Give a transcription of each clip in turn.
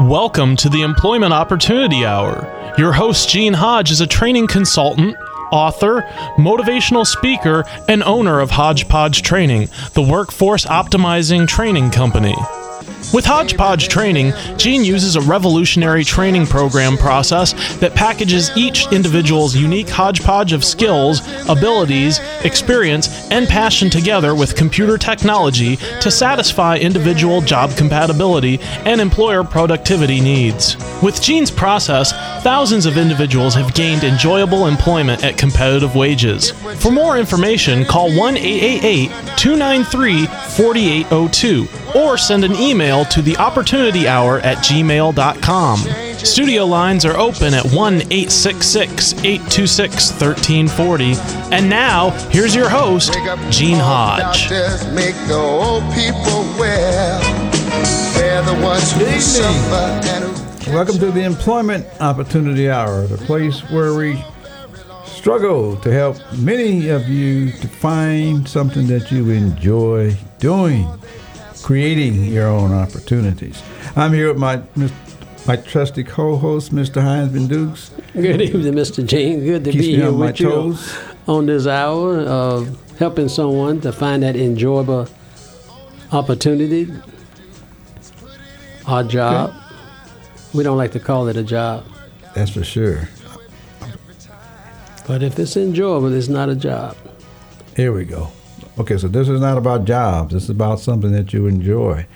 Welcome to the Employment Opportunity Hour. Your host, Gene Hodge, is a training consultant, author, motivational speaker, and owner of Hodgepodge Training, the workforce optimizing training company. With Hodgepodge Training, Gene uses a revolutionary training program process that packages each individual's unique hodgepodge of skills, abilities, experience, and passion together with computer technology to satisfy individual job compatibility and employer productivity needs. With Gene's process, thousands of individuals have gained enjoyable employment at competitive wages. For more information, call 1 888 293 4802 or send an email to the opportunity hour at gmail.com. Studio lines are open at 1 866 826 1340. And now, here's your host, Gene Hodge. Make the old people well. The ones who suffer and who Welcome to the Employment Opportunity Hour, the place where we struggle to help many of you to find something that you enjoy doing, creating your own opportunities. I'm here with my my trusty co-host, Mr. Heinz Van Dukes. Good evening, Mr. Gene. Good to Keeps be here with you on this hour of helping someone to find that enjoyable opportunity, our job. We don't like to call it a job, That's for sure. but if it's enjoyable, it's not a job. Here we go. Okay, so this is not about jobs. This is about something that you enjoy.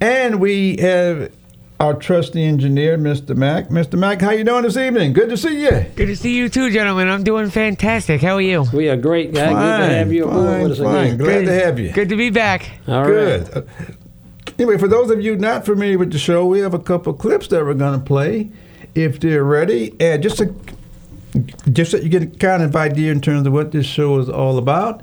And we have our trusty engineer, Mr. Mack. Mr. Mack, how you doing this evening? Good to see you. Good to see you too, gentlemen. I'm doing fantastic. How are you? We are great, guy. Good to have you aboard fine, with us fine. again. Glad to have you. Good to be back. All right. Good. Uh, Anyway, for those of you not familiar with the show, we have a couple clips that we're going to play if they're ready. And just to, just so you get a kind of idea in terms of what this show is all about.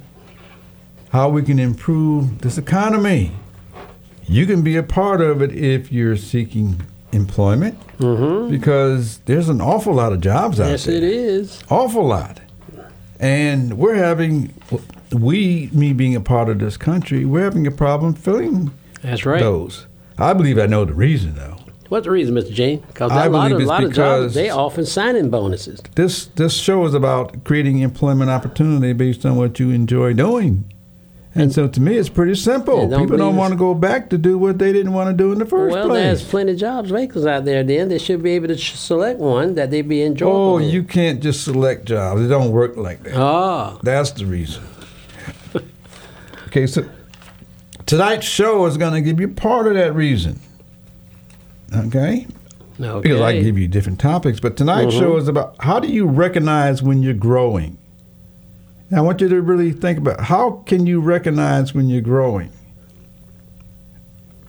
how we can improve this economy. You can be a part of it if you're seeking employment mm-hmm. because there's an awful lot of jobs out Yes, there Yes, it is. awful lot. And we're having, we, me being a part of this country, we're having a problem filling That's right. those. I believe I know the reason, though. What's the reason, Mr. Gene? Because a lot of, lot of jobs, they often sign-in bonuses. This this show is about creating employment opportunity based on what you enjoy doing. And so to me, it's pretty simple. Don't People don't want to go back to do what they didn't want to do in the first well, place. Well, there's plenty of jobs vacants out there. Then they should be able to ch- select one that they be enjoyable. oh, in. you can't just select jobs. It don't work like that. Ah, That's the reason. okay, so tonight's show is going to give you part of that reason. Okay? okay. Because I give you different topics, but tonight's show is about how do you recognize when you're growing? Now, I want you to really think about how can you recognize when you're growing?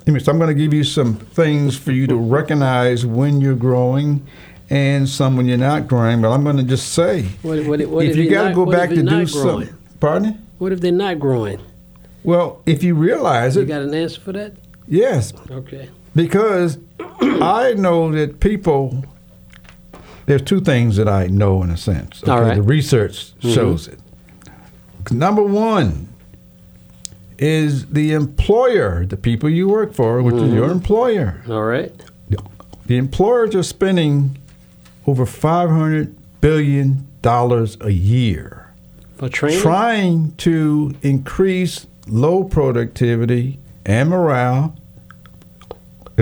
Anyway, so I'm going to give you some things for you to recognize when you're growing and some when you're not growing, but I'm going to just say What, what, what if you got to go back to do something. Pardon? What if they're not growing? Well, if you realize You it, you got an answer for that? yes, Okay. because I know that people. There's two things that I know in a sense. All right. The research mm-hmm. shows it. Number one is the employer, the people you work for, which is your mm-hmm. employer. All right. The employers are spending over $500 billion a year For training. trying to increase low productivity and morale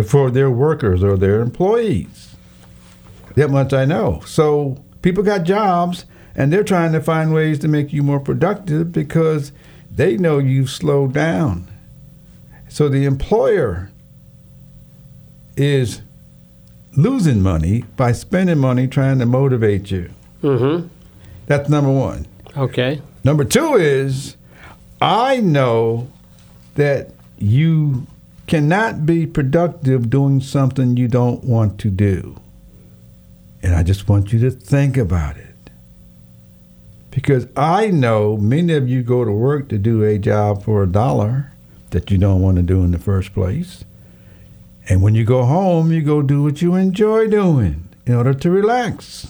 for their workers or their employees. That much I know. So people got jobs and they're trying to find ways to make you more productive because they know you've slowed down. So the employer is losing money by spending money trying to motivate you. mm-hmm. That's number one. Okay. Number two is I know that you cannot be productive doing something you don't want to do. And I just want you to think about it. Because I know many of you go to work to do a job for a dollar that you don't want to do in the first place. And when you go home, you go do what you enjoy doing in order to relax.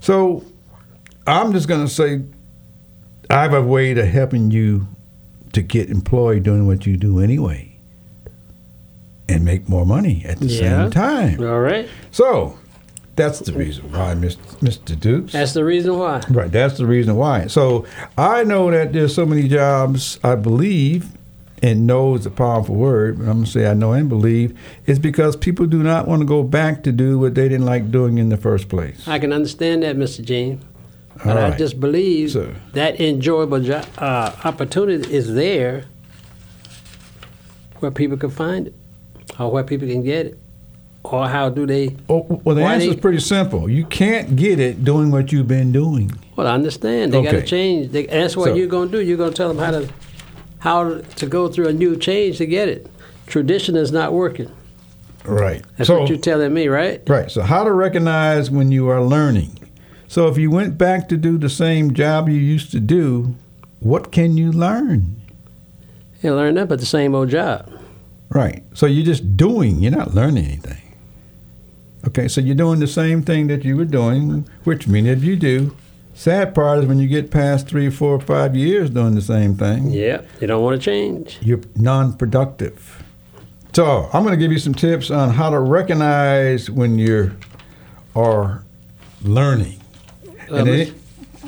So I'm just going to say I have a way to helping you to get employed doing what you do anyway and make more money at the Yeah. same time. All right. So that's the reason why, Mr. Mr. Dukes. That's the reason why. Right, that's the reason why. So I know that there's so many jobs, I believe, and know is a powerful word, but I'm going to say I know and believe, is because people do not want to go back to do what they didn't like doing in the first place. I can understand that, Mr. Gene. All But I just believe So- that enjoyable jo- uh, opportunity is there where people can find it, or where people can get it, or how do they? Oh, well, the answer is pretty simple. You can't get it doing what you've been doing. Well, I understand they got to change. They, that's what So- you're going to do. You're going to tell them how to how to go through a new change to get it. Tradition is not working. Right. That's so, what you're telling me, right? Right. So, how to recognize when you are learning. So, if you went back to do the same job you used to do, what can you learn? You learn that, but the same old job. Right. So, you're just doing, you're not learning anything. Okay. So, you're doing the same thing that you were doing, which many of you do. Sad part is when you get past three, four, five years doing the same thing, Yeah, you don't want to change. you're non productive. So, I'm going to give you some tips on how to recognize when you are learning. And, it,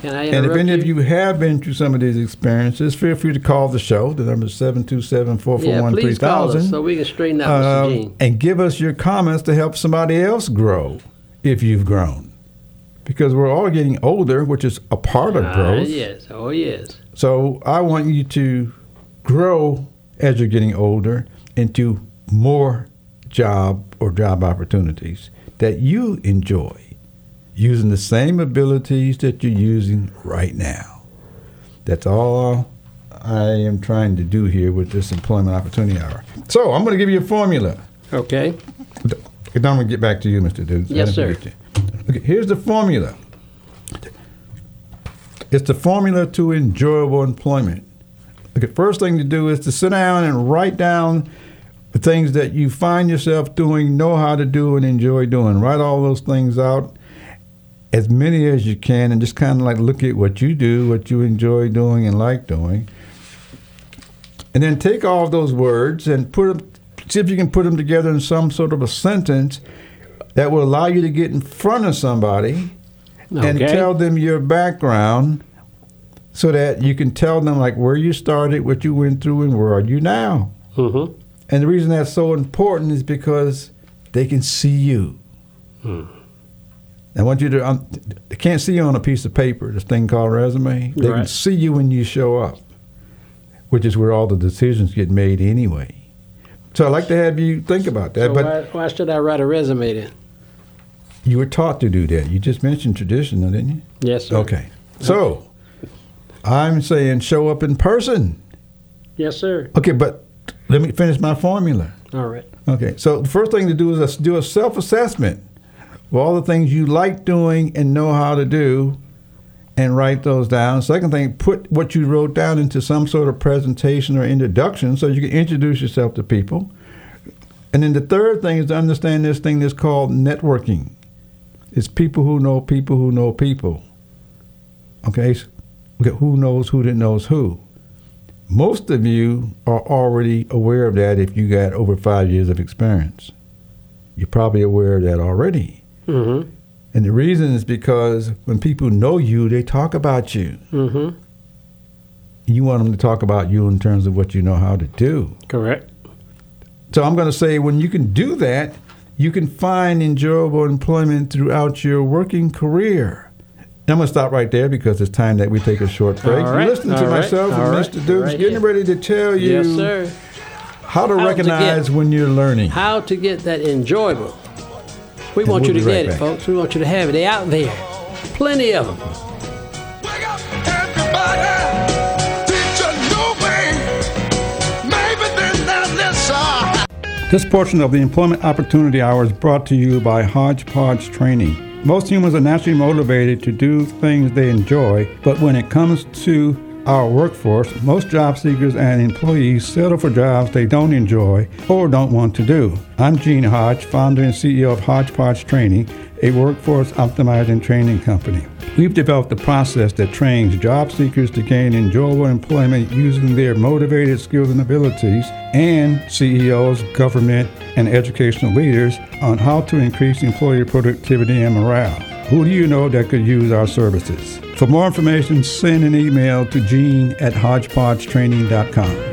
Can I and if any of you have been through some of these experiences, feel free to call the show. The number is 727 Yeah, 441 please call us 3000. so we can straighten out Mr. Um, Gene. and give us your comments to help somebody else grow if you've grown. Because we're all getting older, which is a part of Ah, growth. yes, oh yes. So I want you to grow as you're getting older into more job or job opportunities that you enjoy using the same abilities that you're using right now. That's all I am trying to do here with this employment opportunity hour. So I'm going to give you a formula. Okay. Then I'm going to get back to you, Mr. Dukes. I Yes, sir. Okay, here's the formula. It's the formula to enjoyable employment. Okay, first thing to do is to sit down and write down the things that you find yourself doing, know how to do, and enjoy doing. Write all those things out, as many as you can, and just kind of like look at what you do, what you enjoy doing, and like doing. And then take all those words and put them, see if you can put them together in some sort of a sentence that will allow you to get in front of somebody and tell them your background so that you can tell them like where you started, what you went through, and where are you now. Mm-hmm. And the reason that's so important is because they can see you. I want you to. Um, they can't see you on a piece of paper. This thing called resume. They can see you when you show up, which is where all the decisions get made anyway. So I'd like to have you think about that. So but why, why should I write a resume then? you were taught to do that. You just mentioned tradition, didn't you? Yes, sir. Okay. So I'm saying show up in person. Yes, sir. Okay, but let me finish my formula. All right. Okay, so the first thing to do is do a self assessment of all the things you like doing and know how to do and write those down. Second thing, put what you wrote down into some sort of presentation or introduction so you can introduce yourself to people. And then the third thing is to understand this thing that's called networking. It's people who know people who know people. Okay, who knows who that knows who? Most of you are already aware of that if you got over five years of experience. You're probably aware of that already. Mm-hmm. And the reason is because when people know you, they talk about you. Mm-hmm. You want them to talk about you in terms of what you know how to do. Correct. So I'm going to say when you can do that, you can find enjoyable employment throughout your working career. I'm going to stop right there because it's time that we take a short break. Right, listening to right, myself and right, Mr. Dukes right getting ready to tell you Yes, sir. how to How to recognize get- when you're learning. How to get that enjoyable. We And want we'll you to be right get back. it, folks. We want you to have it. They out there. Plenty of them. Wake up, everybody. Teach a new way. Maybe then they'll listen. This portion of the Employment Opportunity Hour is brought to you by Hodgepodge Training. Most humans are naturally motivated to do things they enjoy, but when it comes to our workforce, most job seekers and employees settle for jobs they don't enjoy or don't want to do. I'm Gene Hodge, founder and CEO of Hodgepodge Training, a workforce optimizing training company. We've developed a process that trains job seekers to gain enjoyable employment using their motivated skills and abilities, and CEOs, government, and educational leaders on how to increase employee productivity and morale. Who do you know that could use our services? For more information, send an email to gene at hodgepodgetraining.com.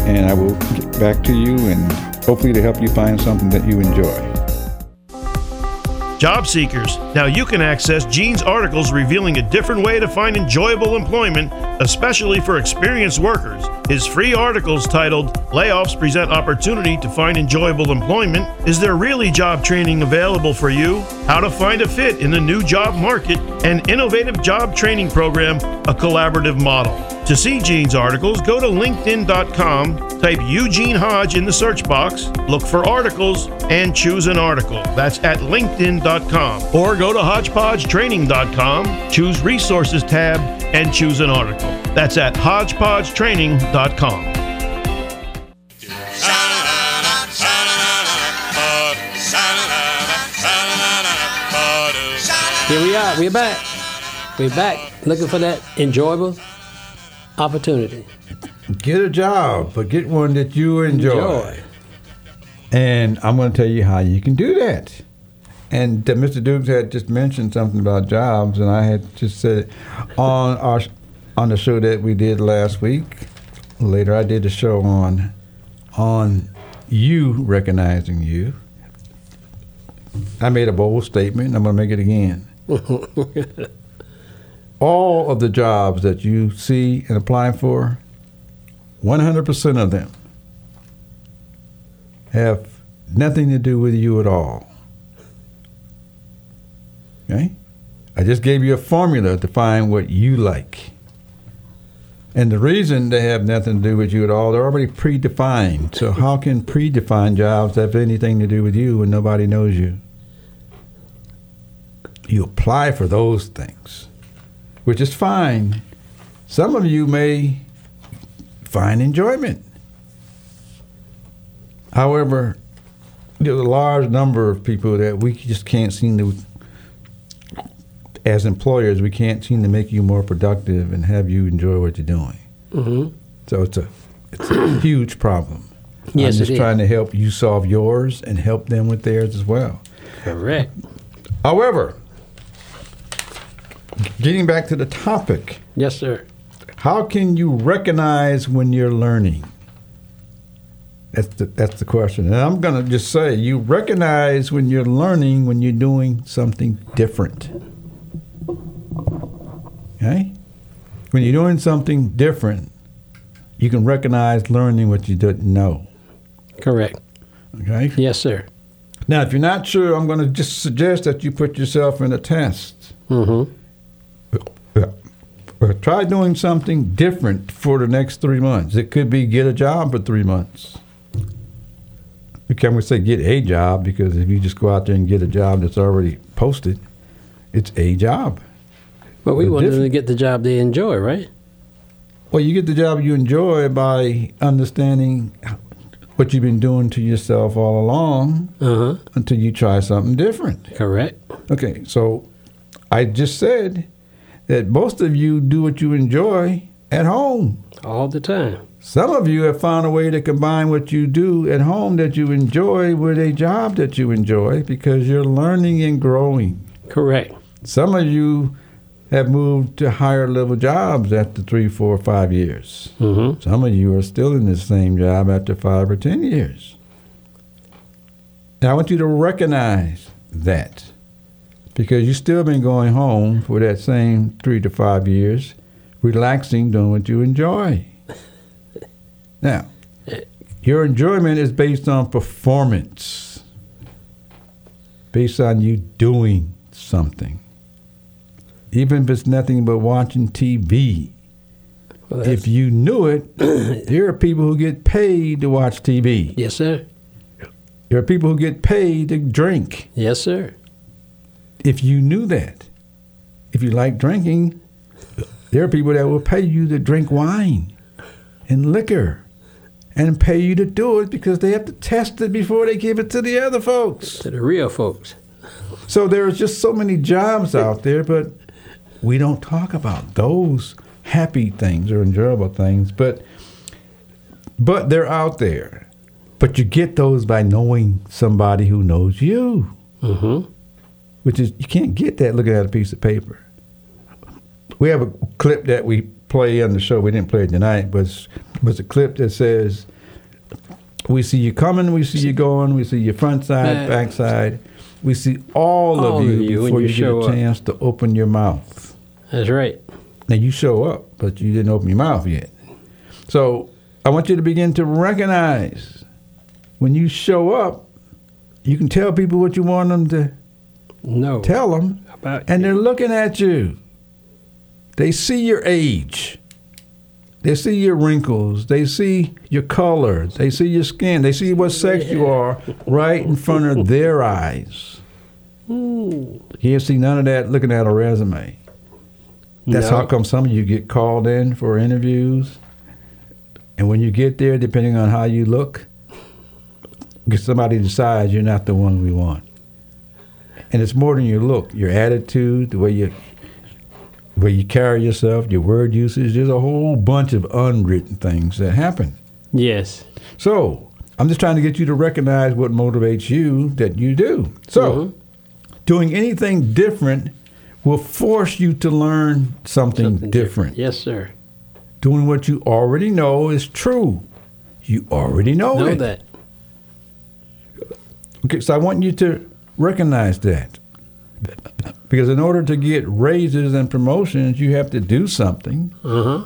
and I will get back to you and hopefully to help you find something that you enjoy. Job seekers, now you can access Gene's articles revealing a different way to find enjoyable employment, especially for experienced workers. His free articles titled Layoffs Present Opportunity to Find Enjoyable Employment Is There Really Job Training Available for You? How to Find a Fit in the New Job Market, an innovative job training program, a collaborative model. To see Gene's articles, go to LinkedIn.com, type Eugene Hodge in the search box, look for articles, and choose an article. That's at LinkedIn.com. Or go to HodgepodgeTraining.com, choose Resources tab, and choose an article. That's at HodgepodgeTraining.com. Here we are. We're back. We're back looking for that enjoyable opportunity. Get a job, but get one that you enjoy. Enjoy. And I'm going to tell you how you can do that. And uh, Mr. Dukes had just mentioned something about jobs, and I had just said on our on the show that we did last week. Later, I did a show on on you recognizing you. I made a bold statement. and I'm going to make it again. All of the jobs that you see and apply for, 100% of them have nothing to do with you at all. Okay? I just gave you a formula to find what you like. And the reason they have nothing to do with you at all, they're already predefined. So how can predefined jobs have anything to do with you when nobody knows you? You apply for those things, which is fine. Some of you may find enjoyment. However, there's a large number of people that we just can't seem to, as employers, we can't seem to make you more productive and have you enjoy what you're doing. hmm So it's a it's a huge problem. Yes, I'm just trying to help you solve yours and help them with theirs as well. Correct. However, getting back to the topic, Yes, sir. how can you recognize when you're learning? That's the, that's the question. And I'm going to just say you recognize when you're learning when you're doing something different. Okay? When you're doing something different, you can recognize learning what you didn't know. Correct. Okay? Yes, sir. Now, if you're not sure, I'm going to just suggest that you put yourself in a test. Mm-hmm. try doing something different for the next three months. It could be get a job for three months. You can't say get a job because if you just go out there and get a job that's already posted, it's a job. But we want them to get the job they enjoy, right? Well, you get the job you enjoy by understanding what you've been doing to yourself all along Uh huh. until you try something different. Correct. Okay, so I just said that most of you do what you enjoy at home. All the time. Some of you have found a way to combine what you do at home that you enjoy with a job that you enjoy because you're learning and growing. Correct. Some of you have moved to higher level jobs after three, four, five years. Mm-hmm. Some of you are still in the same job after five or ten years. Now, I want you to recognize that because you've still been going home for that same three to five years, relaxing, doing what you enjoy. Now, your enjoyment is based on performance, based on you doing something. Even if it's nothing but watching TV, Well, if you knew it, there are people who get paid to watch TV. yes, sir. There are people who get paid to drink. Yes, sir. If you knew that, if you like drinking, there are people that will pay you to drink wine and liquor and pay you to do it because they have to test it before they give it to the other folks. To the real folks. So there's just so many jobs out there, but we don't talk about those happy things or enjoyable things. But but they're out there. But you get those by knowing somebody who knows you, Mm-hmm. which is you can't get that looking at a piece of paper. We have a clip that we play on the show. We didn't play it tonight, but it's, it's a clip that says, "We see you coming, we see you going, we see your front side, Back. side, we see all, All of of you you before you you, get a up. chance to open your mouth." That's right. Now you show up, but you didn't open your mouth yet. So I want you to begin to recognize when you show up, you can tell people what you want them to No. tell them, about and they're looking at you. They see your age. They see your wrinkles. They see your color. They see your skin. They see what sex you are right in front of their eyes. You can't see none of that looking at a resume. That's No. how come some of you get called in for interviews. And when you get there, depending on how you look, somebody decides you're not the one we want. And it's more than your look, your attitude, the way you way you carry yourself, your word usage. There's a whole bunch of unwritten things that happen. Yes. So I'm just trying to get you to recognize what motivates you that you do. So Mhm. doing anything different will force you to learn something, Something different. Yes, sir. Doing what you already know is true. You already know, Know it. that. Okay, so I want you to recognize that. Because in order to get raises and promotions, you have to do something. Uh huh.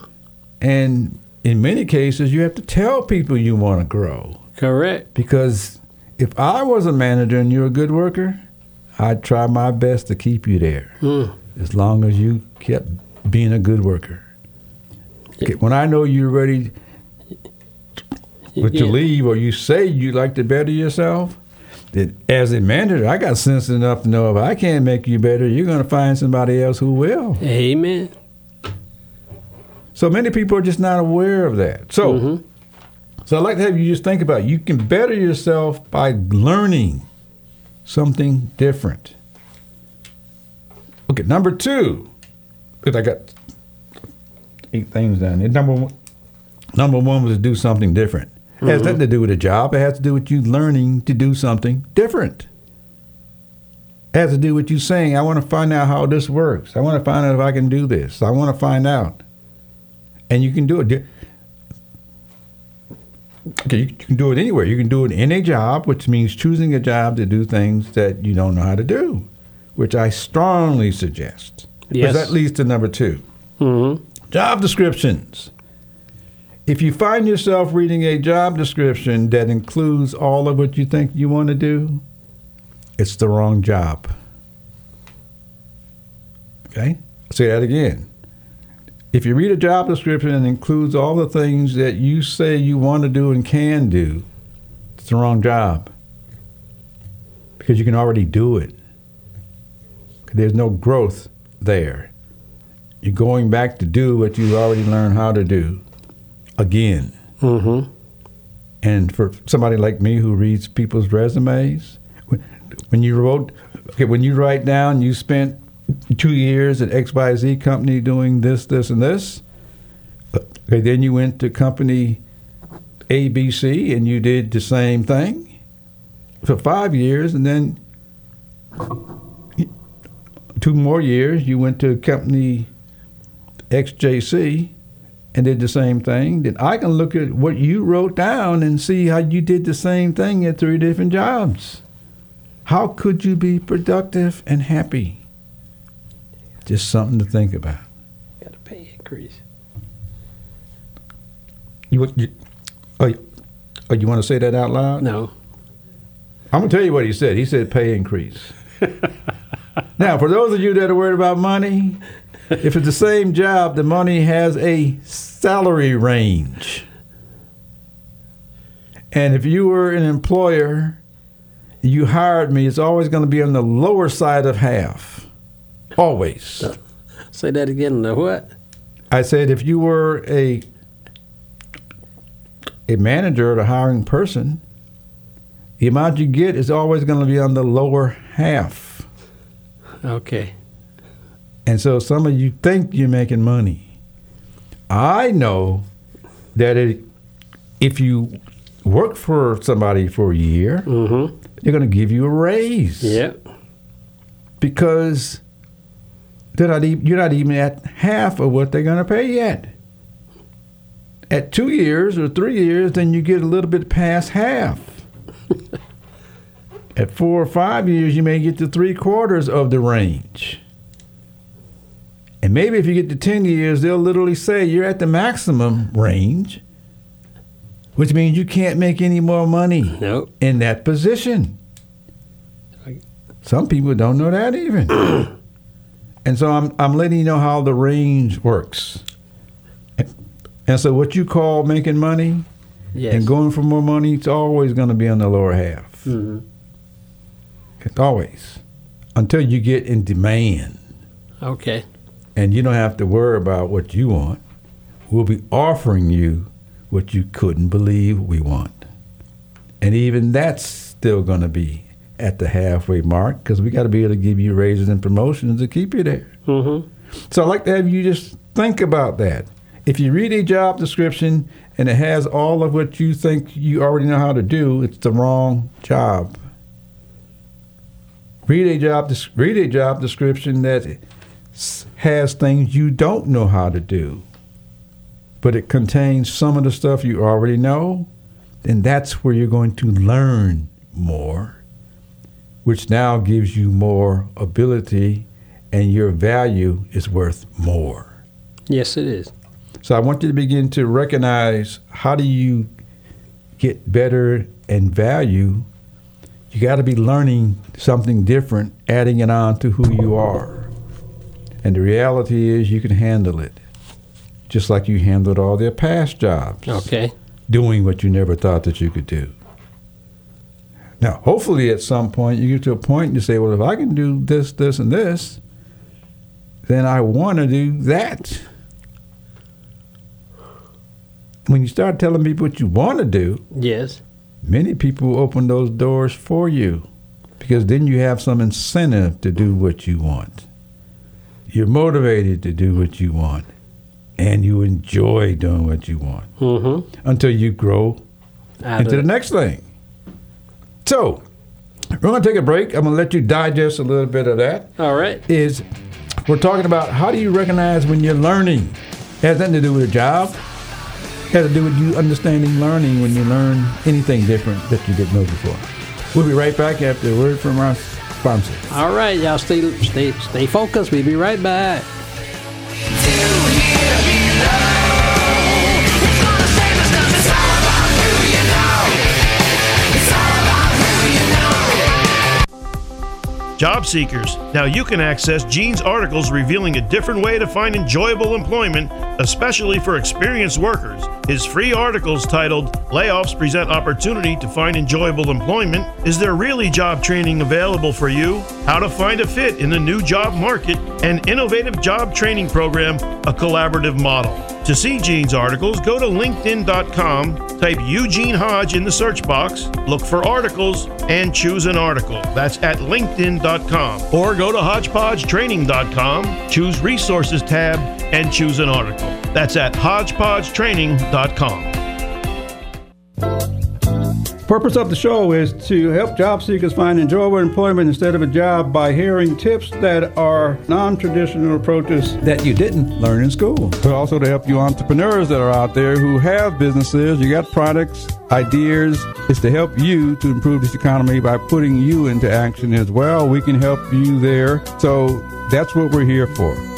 And in many cases, you have to tell people you want to grow. Correct. Because if I was a manager and you're a good worker, I'd try my best to keep you there Mm. as long as you kept being a good worker. Okay, when I know you're ready but to leave or you say you like to better yourself, that as a manager, I got sense enough to know if I can't make you better, you're going to find somebody else who will. Amen. So many people are just not aware of that. So, Mhm. so I'd like to have you just think about it. you can better yourself by learning something different. Okay, number two, because I got eight things down. Number one, number one was to do something different. It has nothing to do with a job. It has to do with you learning to do something different. It has to do with you saying, I want to find out how this works. I want to find out if I can do this. I want to find out. And you can do it. Okay, you can do it anywhere. You can do it in a job, which means choosing a job to do things that you don't know how to do, which I strongly suggest. Yes. Because that leads to number two. Mm-hmm. Job descriptions. If you find yourself reading a job description that includes all of what you think you want to do, it's the wrong job. Okay? I'll say that again. If you read a job description and includes all the things that you say you want to do and can do, it's the wrong job because you can already do it. There's no growth there. You're going back to do what you already learned how to do again. Mm-hmm. And for somebody like me who reads people's resumes, when, when you wrote, okay, when you write down you spent two years at XYZ company doing this, this, and this, okay, then you went to company ABC and you did the same thing for five years, and then two more years you went to company XJC and did the same thing, then I can look at what you wrote down and see how you did the same thing at three different jobs. How could you be productive and happy? Just something to think about. Got a pay increase. You, you, oh, you, oh, you want to say that out loud? No. I'm gonna tell you what he said. He said pay increase. now, for those of you that are worried about money, if it's the same job, the money has a salary range. And if you were an employer, you hired me, it's always going to be on the lower side of half. Always. Say that again. The what? I said if you were a a manager or a hiring person, the amount you get is always going to be on the lower half. Okay. And so some of you think you're making money. I know that it, if you work for somebody for a year, Mm-hmm. they're going to give you a raise Yep. because they're not even, you're not even at half of what they're going to pay yet. At two years or three years, then you get a little bit past half. At four or five years, you may get to three quarters of the range. And maybe if you get to 10 years, they'll literally say you're at the maximum range, which means you can't make any more money Nope. in that position. Some people don't know that even. and so I'm, I'm letting you know how the range works. And so what you call making money Yes. and going for more money, it's always going to be on the lower half. Mhm. It's always. Until you get in demand Okay. and you don't have to worry about what you want. We'll be offering you what you couldn't believe we want. And even that's still going to be at the halfway mark because we got to be able to give you raises and promotions to keep you there. Mm-hmm. So I'd like to have you just think about that. If you read a job description and it has all of what you think you already know how to do, it's the wrong job. Read a job read a job description that has things you don't know how to do, but it contains some of the stuff you already know, then that's where you're going to learn more, which now gives you more ability and your value is worth more. Yes, it is. So I want you to begin to recognize how do you get better and value. You got to be learning something different, adding it on to who you are. And the reality is you can handle it. Just like you handled all their past jobs. Okay. Doing what you never thought that you could do. Now, hopefully at some point you get to a point and you say, well, if I can do this, this, and this, then I want to do that. When you start telling people what you want to do, Yes. many people open those doors for you because then you have some incentive to do what you want. You're motivated to do what you want and you enjoy doing what you want Mm-hmm. until you grow Out into the next thing. So, we're going to take a break. I'm going to let you digest a little bit of that. all right. Is we're talking about how do you recognize when you're learning? It has nothing to do with a job. It has to do with you understanding learning when you learn anything different that you didn't know before. We'll be right back after a word from our sponsor. All right, y'all stay stay stay focused. We'll be right back. Job seekers, now you can access Gene's articles revealing a different way to find enjoyable employment, especially for experienced workers. His free articles titled Layoffs Present Opportunity to Find Enjoyable Employment Is There Really Job Training Available for You? How to Find a Fit in the New Job Market, an innovative job training program, a collaborative model. To see Gene's articles, go to LinkedIn.com, type Eugene Hodge in the search box, look for articles, and choose an article. That's at LinkedIn.com. Or go to HodgepodgeTraining.com, choose Resources tab, and choose an article. That's at HodgepodgeTraining.com. Purpose of the show is to help job seekers find enjoyable employment instead of a job by hearing tips that are non-traditional approaches that you didn't learn in school. But also to help you entrepreneurs that are out there who have businesses, you got products, ideas. It's to help you to improve this economy by putting you into action as well. We can help you there. So that's what we're here for.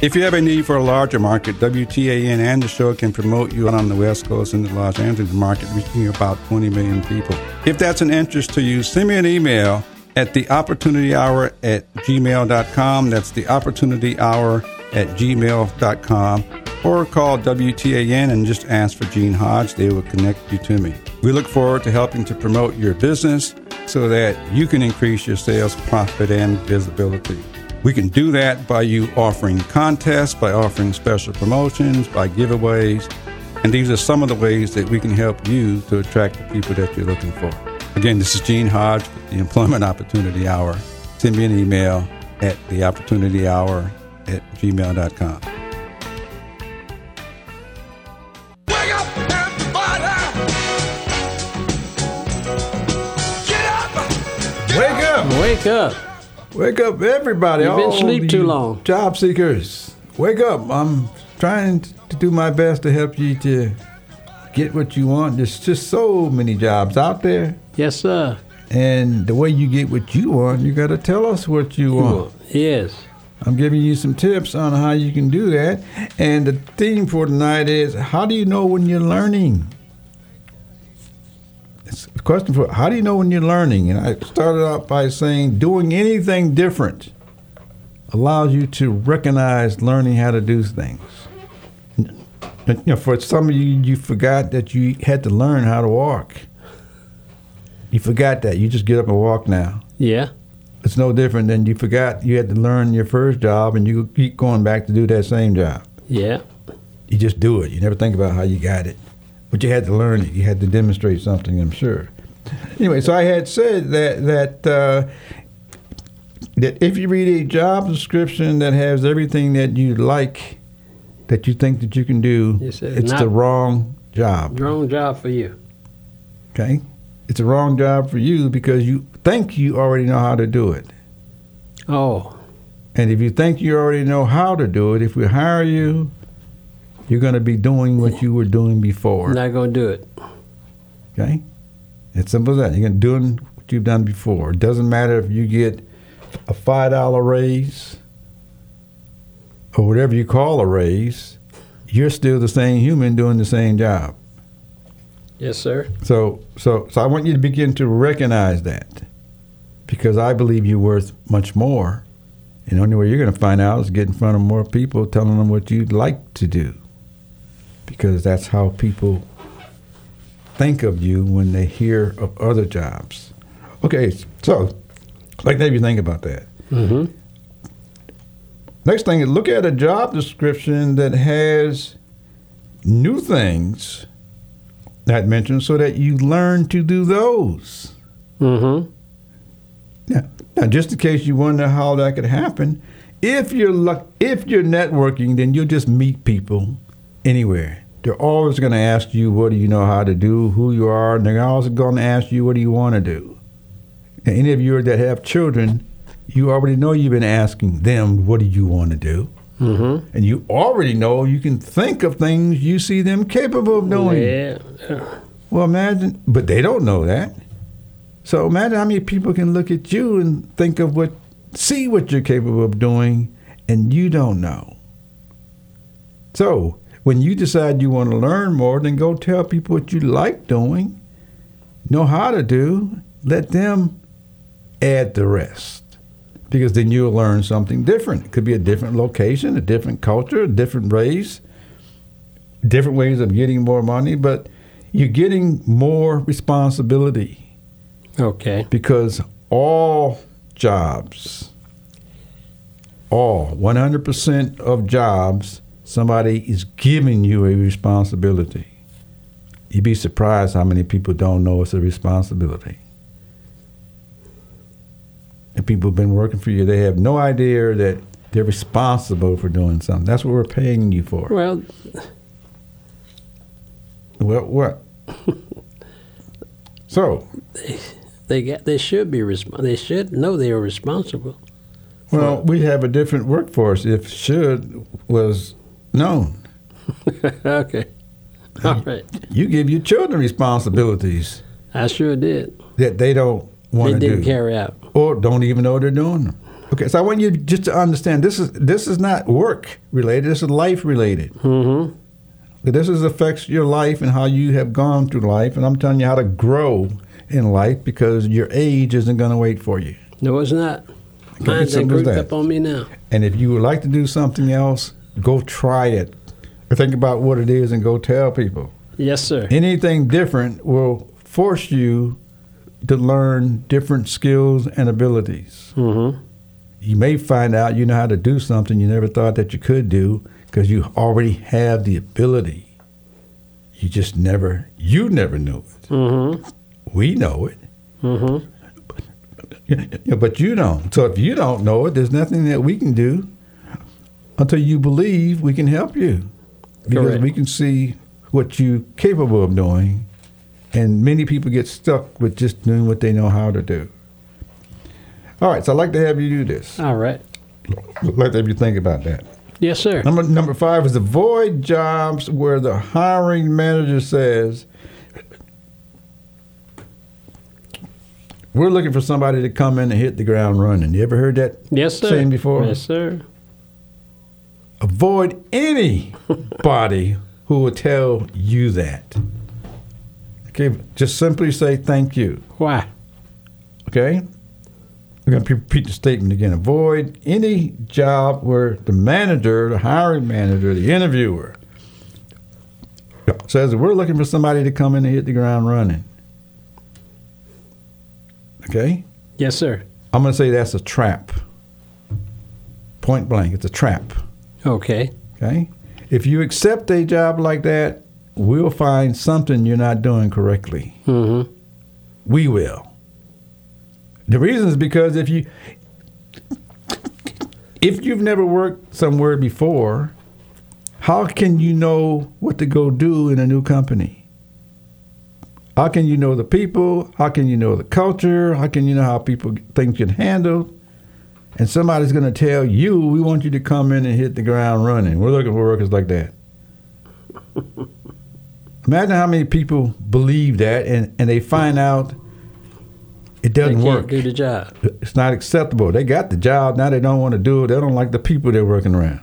If you have a need for a larger market, WTAN and the show can promote you on the West Coast and the Los Angeles market, reaching about 20 million people. If that's an interest to you, send me an email at the opportunity hour at gmail.com. That's the opportunity hour at gmail.com. Or call WTAN and just ask for Gene Hodge. They will connect you to me. We look forward to helping to promote your business so that you can increase your sales, profit, and visibility. We can do that by you offering contests, by offering special promotions, by giveaways. And these are some of the ways that we can help you to attract the people that you're looking for. Again, this is Gene Hodge with the Employment Opportunity Hour. Send me an email at theopportunityhour at gmail.com. Wake up, everybody! Get up! Wake up! Wake up! Wake up. Everybody. You've been asleep too long. Job seekers, wake up. I'm trying to do my best to help you to get what you want. There's just so many jobs out there. Yes, sir. And the way you get what you want, you got to tell us what you want. Yes. I'm giving you some tips on how you can do that. And the theme for tonight is how do you know when you're learning? Question for how do you know when you're learning? And I started out by saying doing anything different allows you to recognize learning how to do things. You know, for some of you, you forgot that you had to learn how to walk. You forgot that. You just get up and walk now Yeah. it's no different than you forgot you had to learn your first job and you keep going back to do that same job. Yeah. You just do it. You never think about how you got it. But you had to learn it. You had to demonstrate something, I'm sure. Anyway, so I had said that that uh, that if you read a job description that has everything that you like, that you think that you can do, Yes, sir. it's Not- the wrong job. Wrong job for you. Okay, it's a wrong job for you because you think you already know how to do it. Oh. And if you think you already know how to do it, if we hire you, you're going to be doing what you were doing before. Not gonna do it. Okay? It's simple as that. You're going to doing what you've done before. It doesn't matter if you get a five dollar raise or whatever you call a raise. You're still the same human doing the same job. Yes, sir. So, so, so I want you to begin to recognize that, because I believe you're worth much more, and the only way you're going to find out is get in front of more people, telling them what you'd like to do. Because that's how people think of you when they hear of other jobs. Okay, so like maybe think about that. Mm-hmm. Next thing is look at a job description that has new things not mentioned so that you learn to do those. Mm-hmm. Now, now, just in case you wonder how that could happen, if you're luck, if you're networking, then you'll just meet people anywhere. They're always going to ask you, "What do you know how to do? Who you are?" And they're also going to ask you, "What do you want to do?" And any of you that have children, you already know you've been asking them, "What do you want to do?" Mm-hmm. And you already know you can think of things you see them capable of doing. Yeah. Well, imagine, but they don't know that. So imagine how many people can look at you and think of what, see what you're capable of doing, and you don't know. So when you decide you want to learn more, then go tell people what you like doing, know how to do, let them add the rest. Because then you'll learn something different. It could be a different location, a different culture, a different race, different ways of getting more money, but you're getting more responsibility Okay. because all jobs, all 100% of jobs, somebody is giving you a responsibility. You'd be surprised how many people don't know it's a responsibility. And people have been working for you, they have no idea that they're responsible for doing something. That's what we're paying you for. Well, Well, what? so, they got. They should be. Resp- they should know they are responsible. well, we have a different workforce if should was known. okay. All right. You give your children responsibilities I sure did. that they don't want to do. They didn't carry out. or don't even know they're doing them. Okay, so I want you just to understand this is this is not work related. This is life related. Mm-hmm. This is affects your life and how you have gone through life, and I'm telling you how to grow in life because your age isn't going to wait for you. No, it's not. Mine's creeped up on me now. And if you would like to do something else, go try it. Think about what it is and go tell people. Yes, sir. Anything different will force you to learn different skills and abilities. Mm-hmm. You may find out you know how to do something you never thought that you could do because you already have the ability. You just never, you never knew it. Mm-hmm. We know it. Mm-hmm. But you don't. So if you don't know it, there's nothing that we can do until you believe we can help you. Because Correct. we can see what you're capable of doing. And many people get stuck with just doing what they know how to do. All right, so I'd like to have you do this. All right. I'd like to have you think about that. Yes, sir. Number number five is avoid jobs where the hiring manager says, "We're looking for somebody to come in and hit the ground running." You ever heard that Yes, sir. saying before? Yes, sir. Avoid anybody who will tell you that. Okay, just simply say thank you. Why? Okay? I'm going to repeat the statement again. Avoid any job where the manager, the hiring manager, the interviewer says we're looking for somebody to come in and hit the ground running. Okay? Yes, sir. I'm going to say that's a trap. Point blank, it's a trap. Okay. Okay? If you accept a job like that, we'll find something you're not doing correctly. Mm-hmm. We will. The reason is because if you if you've never worked somewhere before, how can you know what to go do in a new company? How can you know the people? How can you know the culture? How can you know how people things get handled? And somebody's going to tell you, "We want you to come in and hit the ground running." We're looking for workers like that. Imagine how many people believe that, and, and they find out it doesn't can't work. do the job. It's not acceptable. They got the job now. They don't want to do it. They don't like the people they're working around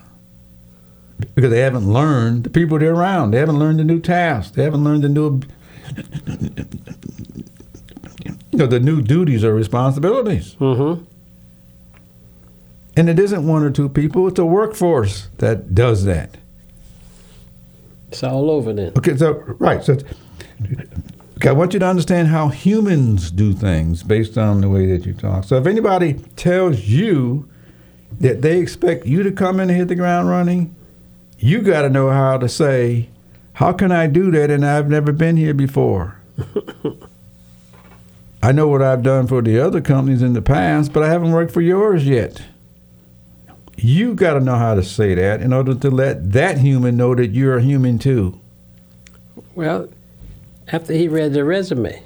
because they haven't learned the people they're around. They haven't learned the new tasks. They haven't learned the new, you know, the new duties or responsibilities. Mm-hmm. And it isn't one or two people. It's a workforce that does that. It's all over then. Okay, so right, so okay, I want you to understand how humans do things based on the way that you talk. So if anybody tells you that they expect you to come in and hit the ground running, you got to know how to say, "How can I do that?" And I've never been here before. I know what I've done for the other companies in the past, but I haven't worked for yours yet. You got to know how to say that in order to let that human know that you're a human too. Well, after he read the resume,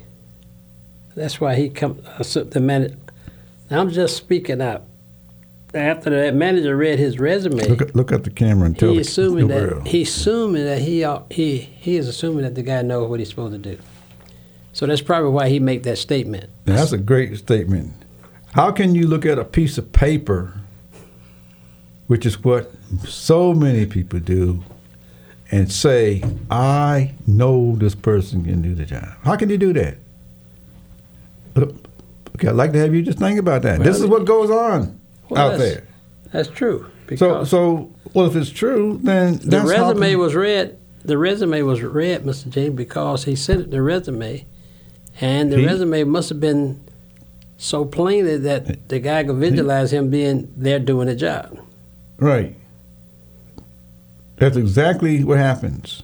that's why he come. Uh, so the man. I'm just speaking out. After the manager read his resume, Look at, look at the camera and tell he assuming the that world. he's assuming that he ought- he he is assuming that the guy knows what he's supposed to do. So that's probably why he make that statement. That's a great statement. How can you look at a piece of paper, which is what so many people do, and say, I know this person can do the job? How can you do that? Okay, I'd like to have you just think about that. this is what goes on Well, out that's- there. That's true. So, so well, if it's true, then the that's resume was read. The resume was read, Mr. James, because he sent it the resume, and the He- resume must have been so plainly that the guy could visualize him being there doing the job. Right. That's exactly what happens.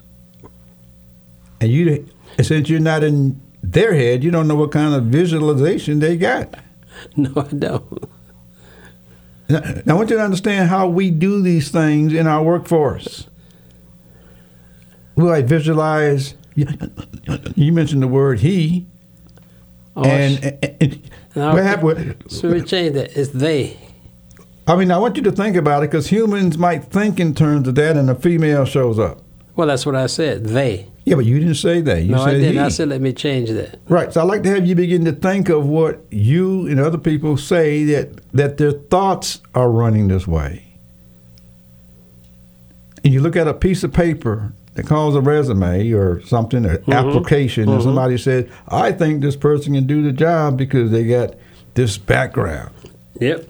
And you, since you're not in their head, you don't know what kind of visualization they got. No, I don't. Now, I want you to understand how we do these things in our workforce. We like visualize. You, mentioned the word he, Oh, and, sh- and, and what happened? so we change that. It's they. I mean, I want you to think about it because humans might think in terms of that, and a female shows up. Well, that's what I said. They. Yeah, but you didn't say that. You no, I didn't. he. I said let me change that. Right. So I'd like to have you begin to think of what you and other people say that that their thoughts are running this way. And you look at a piece of paper that calls a resume or something, an mm-hmm. application, and mm-hmm. somebody says, I think this person can do the job because they got this background. Yep.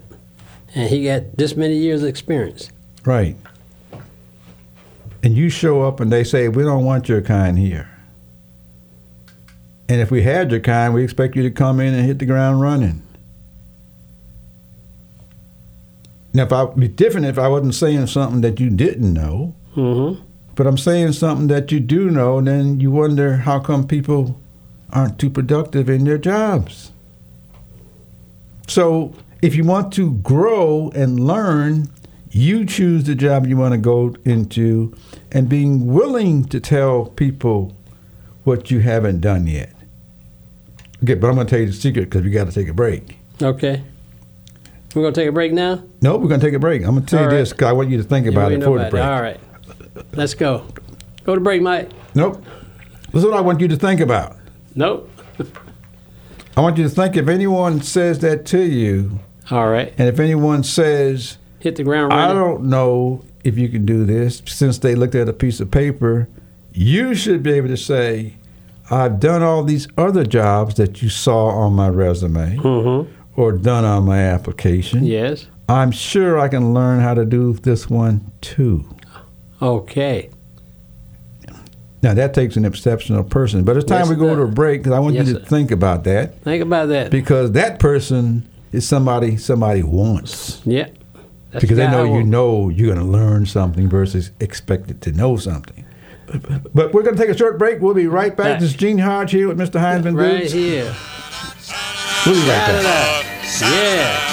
And he got this many years of experience. Right. And you show up and they say, We don't want your kind here. And if we had your kind, we expect you to come in and hit the ground running. Now, if I would be different if I wasn't saying something that you didn't know, Mm-hmm. but I'm saying something that you do know, then you wonder how come people aren't too productive in their jobs. So, if you want to grow and learn, you choose the job you want to go into and being willing to tell people what you haven't done yet. Okay, but I'm going to tell you the secret because we got to take a break. Okay. We're gonna take a break now. No, we're going to take a break. I'm going to tell All you right. this because I want you to think about already it for the break. All right. Let's go. Go to break, Mike. Nope. This is what I want you to think about. Nope. I want you to think if anyone says that to you, All right. and if anyone says, Hit the ground running. I don't know if you can do this, since they looked at a piece of paper, you should be able to say, I've done all these other jobs that you saw on my resume Mm-hmm. or done on my application. Yes. I'm sure I can learn how to do this one too. Okay. Now, that takes an exceptional person, but it's time Yes, we go to a break because I want Yes, you to sir. think about that Think about that. because that person is somebody somebody wants. yeah. That's because they know you know you're going to learn something versus expected to know something. But we're going to take a short break. We'll be right back. Back. This is Gene Hodge here with Mr. Heinzman Right Boots. here. We'll be right Shout it back. out. Yeah.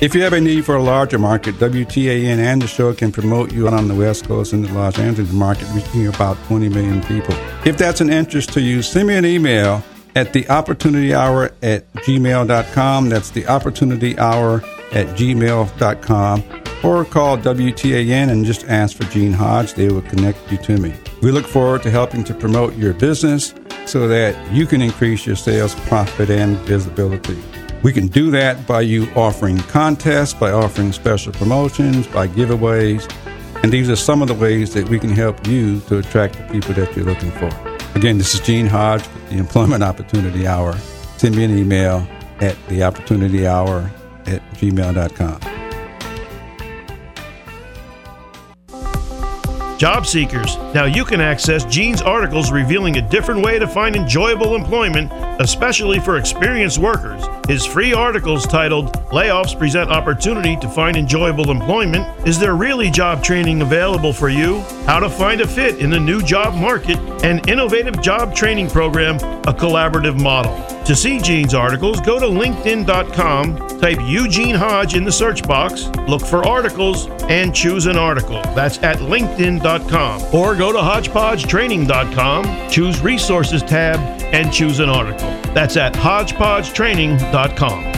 If you have a need for a larger market, WTAN and the show can promote you on the West Coast and the Los Angeles market, reaching about 20 million people. If that's an interest to you, send me an email at the opportunity hour at gmail.com. That's the opportunity hour at gmail.com. Or call WTAN and just ask for Gene Hodge. They will connect you to me. We look forward to helping to promote your business so that you can increase your sales, profit, and visibility. We can do that by you offering contests, by offering special promotions, by giveaways. And these are some of the ways that we can help you to attract the people that you're looking for. Again, this is Gene Hodge with the Employment Opportunity Hour. Send me an email at theopportunityhour at gmail.com. Job seekers, now you can access Gene's articles revealing a different way to find enjoyable employment, especially for experienced workers. His free articles titled Layoffs Present Opportunity to Find Enjoyable Employment Is There Really Job Training Available for You? How to Find a Fit in the New Job Market, and innovative job training program, a collaborative model. To see Gene's articles, go to LinkedIn.com, type Eugene Hodge in the search box, look for articles, and choose an article. That's at LinkedIn.com. Or go to HodgepodgeTraining.com, choose Resources tab, and choose an article. That's at HodgepodgeTraining.com.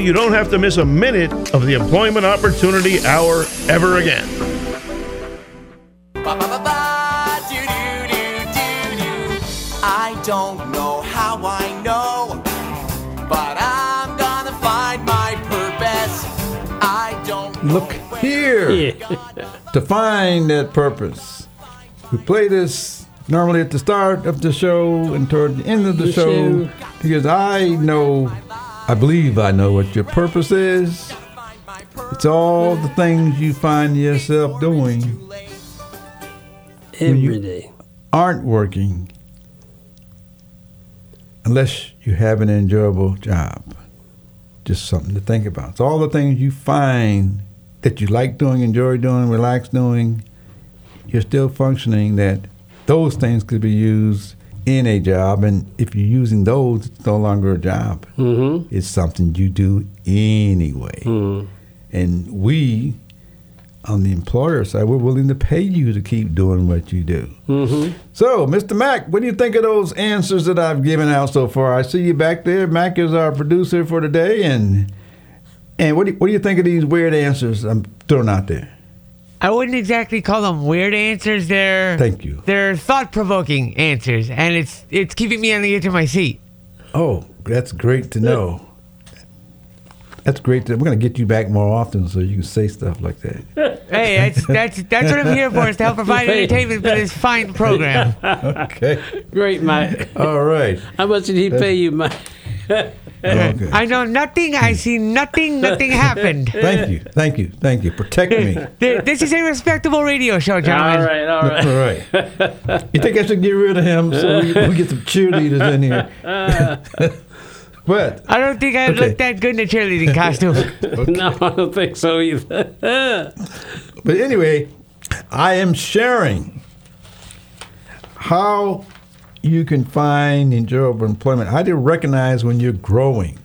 you don't have to miss a minute of the Employment Opportunity Hour ever again. I don't know how I know, but I'm gonna find my purpose. I don't Look here Yeah. to find that purpose. We play this normally at the start of the show and toward the end of the The show show. because I know, I believe I know what your purpose is. It's all the things you find yourself doing Every day. aren't working unless you have an enjoyable job. Just something to think about. It's all the things you find that you like doing, enjoy doing, relax doing. You're still functioning that those things could be used in a job. And if you're using those, it's no longer a job. Mm-hmm. It's something you do anyway. And we, on the employer side, we're willing to pay you to keep doing what you do. Mm-hmm. So, Mr. Mack, what do you think of those answers that I've given out so far? I see you back there. Mack is our producer for today, and and what do you, what do you think of these weird answers I'm throwing out there? I wouldn't exactly call them weird answers. They're Thank you. They're thought-provoking answers, and it's it's keeping me on the edge of my seat. Oh, that's great to know. That's great. To, we're going to get you back more often so you can say stuff like that. Hey, that's that's that's what I'm here for is to help provide entertainment for this fine program. Okay. Great, Mike. All right. How much did he pay you, Mike? Okay. I know nothing. I see nothing. Nothing happened. Thank you. Thank you. Thank you. Protect me. This is a respectable radio show, all gentlemen. right, all All right. right. You think I should get rid of him so we, we get some cheerleaders in here? but I don't think I Okay. look that good in a cheerleading costume. No, I don't think so either. But anyway, I am sharing how you can find enjoyable employment. How do you recognize when you're growing?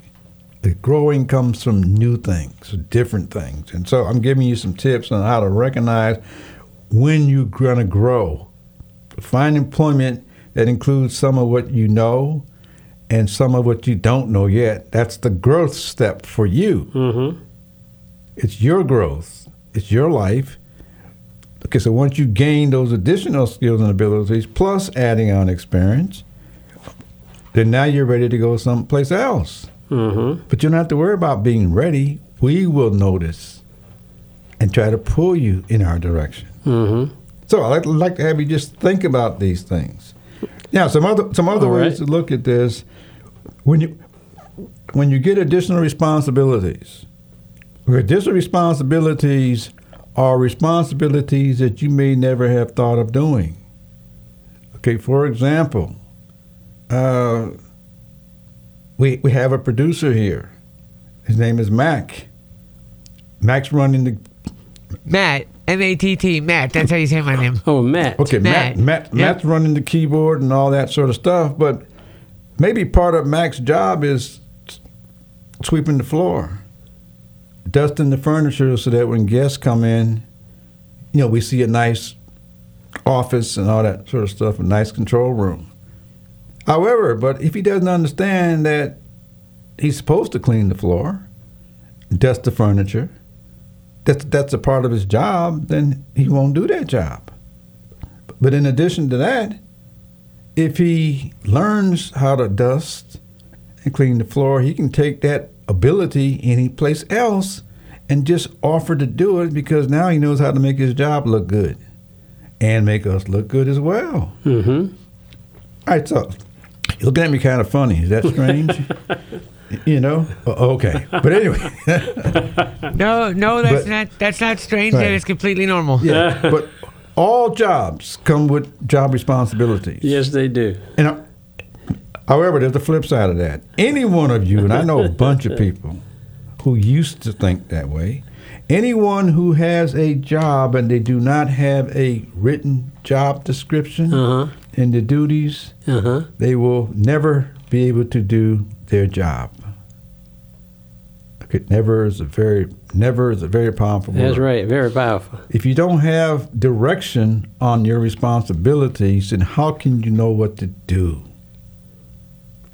The growing comes from new things, different things. And so I'm giving you some tips on how to recognize when you're going to grow. Find employment that includes some of what you know and some of what you don't know yet. That's the growth step for you. Mm-hmm. It's your growth. It's your life. Okay, so once you gain those additional skills and abilities, plus adding on experience, then now you're ready to go someplace else. Mm-hmm. But you don't have to worry about being ready. We will notice and try to pull you in our direction. Mm-hmm. So I'd like, like to have you just think about these things. Now, some other some other All ways right. to look at this when you when you get additional responsibilities. Additional responsibilities are responsibilities that you may never have thought of doing. Okay, for example, uh, we we have a producer here. His name is Mac. Mac's running the Matt, M A T T, Matt. That's how you say my name. Oh, Matt. okay. Matt, Matt. Matt Yep. Matt's running the keyboard and all that sort of stuff. But maybe part of Mac's job is sweeping the floor, dusting the furniture, so that when guests come in, you know, we see a nice office and all that sort of stuff, a nice control room. However, but if he doesn't understand that he's supposed to clean the floor, dust the furniture, that's that's a part of his job, then he won't do that job. But in addition to that, if he learns how to dust and clean the floor, he can take that ability any place else and just offer to do it because now he knows how to make his job look good and make us look good as well. Mm-hmm. All right, so you're looking at me kind of funny. Is that strange? you know? Okay. But anyway, No, no, that's But- not that's not strange. Right. That is completely normal. yeah. But all jobs come with job responsibilities. Yes, they do. And however, there's the flip side of that. Any one of you, and I know a bunch of people who used to think that way. Anyone who has a job and they do not have a written job description Uh huh. and the duties, Uh huh. they will never be able to do their job. Okay, never is a very never is a very powerful word. That's right. Very powerful. If you don't have direction on your responsibilities, then how can you know what to do?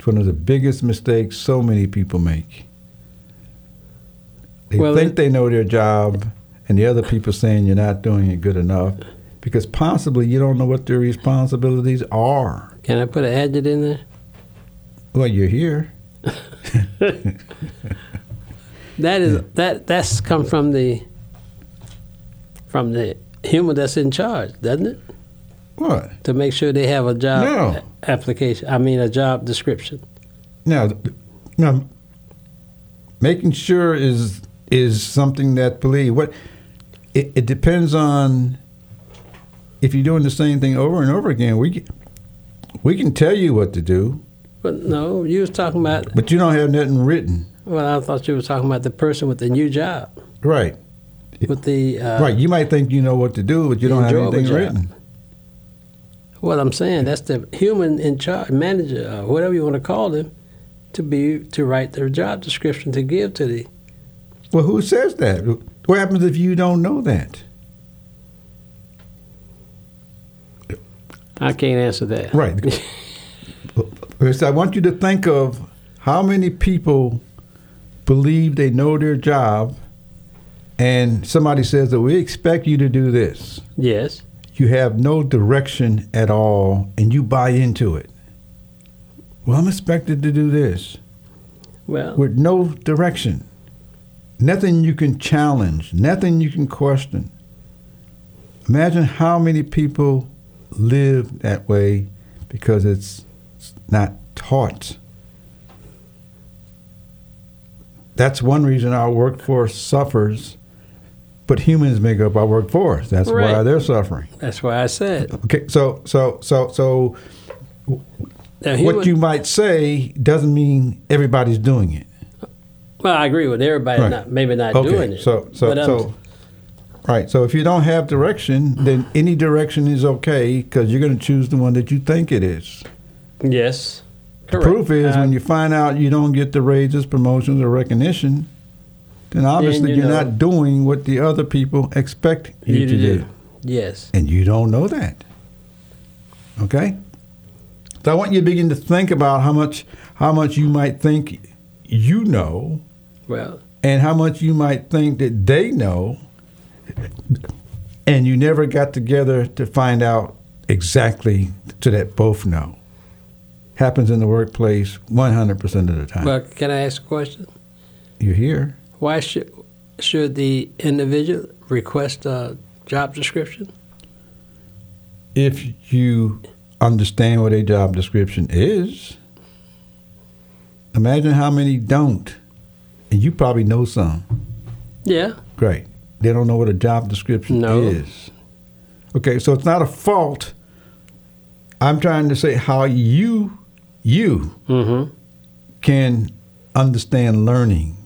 It's one of the biggest mistakes so many people make. They Well, think it- they know their job, and the other people saying you're not doing it good enough because possibly you don't know what their responsibilities are. Can I put an adjective in there? Well, you're here. That is that that's come from the from the human that's in charge, doesn't it? What? To make sure they have a job No. application. I mean, a job description. Now, now, making sure is is something that believe what it, it depends on if you're doing the same thing over and over again. We can- we can tell you what to do, But no, you was talking about. but you don't have nothing written. Well, I thought you were talking about the person with the new job, Right, with the uh, right. You might think you know what to do, but you don't have anything written. What I'm saying, that's the human in charge, manager, uh, whatever you want to call them, to be to write their job description to give to the. Well, who says that? What happens if you don't know that? I can't answer that. Right. Because I want you to think of how many people believe they know their job, and somebody says that we expect you to do this. Yes. You have no direction at all, and you buy into it. Well, I'm expected to do this Well, with no direction, nothing you can challenge, nothing you can question. Imagine how many people live that way because it's not taught. That's one reason our workforce suffers, but humans make up our workforce. That's why they're suffering. that's why I said. Okay, so so so so Now, what human- you might say doesn't mean everybody's doing it. Well, I agree with everybody. Right. Not maybe not okay, doing it. So so um, so right. So if you don't have direction, then any direction is okay because you're going to choose the one that you think it is. yes. The proof is Uh, when you find out you don't get the raises, promotions, or recognition, then obviously you you are know- not doing what the other people expect you, you to do. do. Yes. and you don't know that. Okay? So I want you to begin to think about how much how much you might think you know Well, and how much you might think that they know and you never got together to find out exactly so that both know. Happens in the workplace 100% of the time. well, can I ask a question? You're here. Why should should the individual request a job description? If you understand what a job description is, imagine how many don't. And you probably know some. Yeah. Great. They don't know what a job description No. is. Okay, so it's not a fault. I'm trying to say how you you mm-hmm. can understand learning.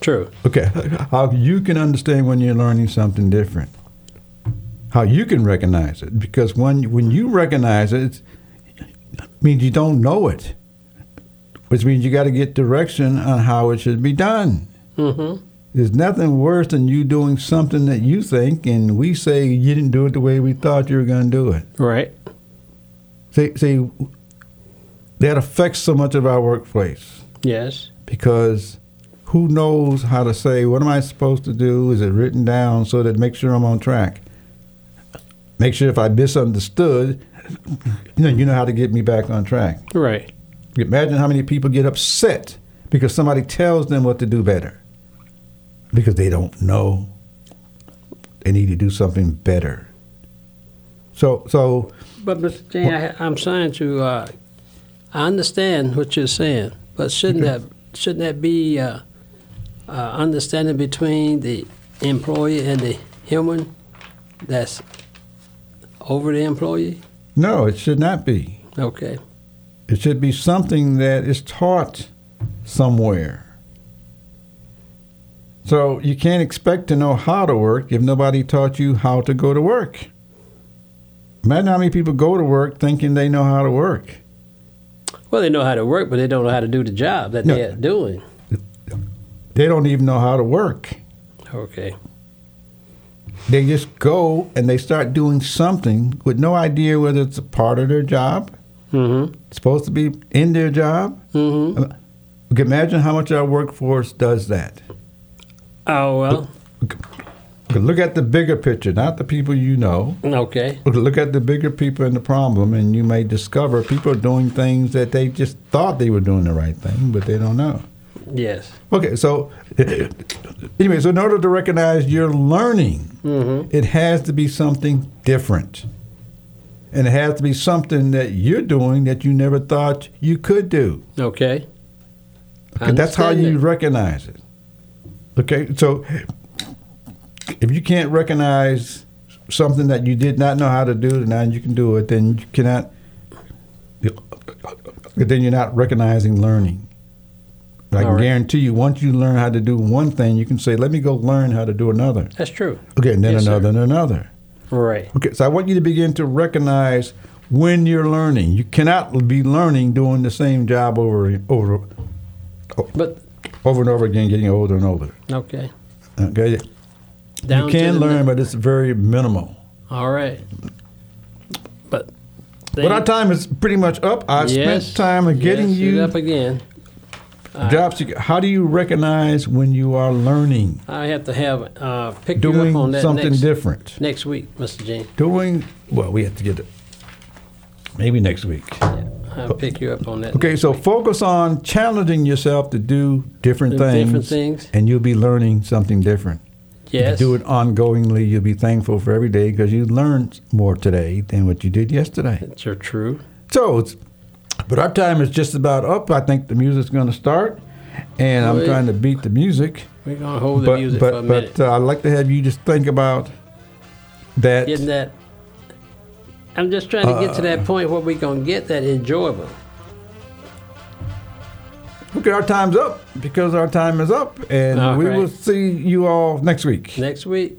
True. Okay, how you can understand when you're learning something different. How you can recognize it, because when when you recognize it, it means you don't know it, which means you got to get direction on how it should be done. Mm-hmm. There's nothing worse than you doing something that you think, and we say you didn't do it the way we thought you were going to do it. Right. See, see, that affects so much of our workplace Yes. because who knows how to say what am I supposed to do? Is it written down so that make sure I'm on track? Make sure if I misunderstood, you know, you know how to get me back on track. Right. Imagine how many people get upset because somebody tells them what to do better because they don't know. They need to do something better. So, so But Mr. Gene, I, I'm trying to, uh, I understand what you're saying, but shouldn't that shouldn't that be uh, Uh, understanding between the employee and the human that's over the employee? no, it should not be. Okay. It should be something that is taught somewhere. So you can't expect to know how to work if nobody taught you how to go to work. Imagine how many people go to work thinking they know how to work. Well, they know how to work, but they don't know how to do the job that No. they're doing. They don't even know how to work. Okay. They just go and they start doing something with no idea whether it's a part of their job, Mm-hmm. supposed to be in their job. Mm-hmm. Can imagine how much our workforce does that. Oh well. Look at the bigger picture, not the people you know. Okay. Look at the bigger people in the problem, and you may discover people are doing things that they just thought they were doing the right thing, but they don't know. Yes. Okay, so anyway, so in order to recognize you're learning, Mm-hmm. it has to be something different. And it has to be something that you're doing that you never thought you could do. Okay. Okay, that's how you recognize it. Okay, so if you can't recognize something that you did not know how to do, and now you can do it, then you cannot. Then you're not recognizing learning. But I can right. guarantee you, once you learn how to do one thing, you can say, "Let me go learn how to do another." That's true. Okay, and then Yes, sir. another, and another. Right. Okay, so I want you to begin to recognize when you're learning. You cannot be learning doing the same job over over But over and over again, getting older and older. okay. Okay, Down you can learn, but it's very minimal. All right. But. But our time is pretty much up. I Yes. spent time getting you up again. Jobs. to- How do you recognize when you are learning, I have to have uh, pick you up on doing that something next, different, next week, Mr. Gene. doing? Well, we have to get it. Maybe next week. I'll pick you up on that. Okay, so week. focus on challenging yourself to do different Do things, different things. and you'll be learning something different. yes, If you do it ongoingly, you'll be thankful for every day because you learned more today than what you did yesterday. That's your true. So, it's, but our time is just about up. I think the music's going to start, and I'm trying to beat the music. We're gonna hold the but music for a but minute. but uh, I'd like to have you just think about that. Getting that. I'm just trying to get to Uh. that point where we're gonna get that enjoyable. Okay, our time's up because our time is up, and we will see you all next week. Next week.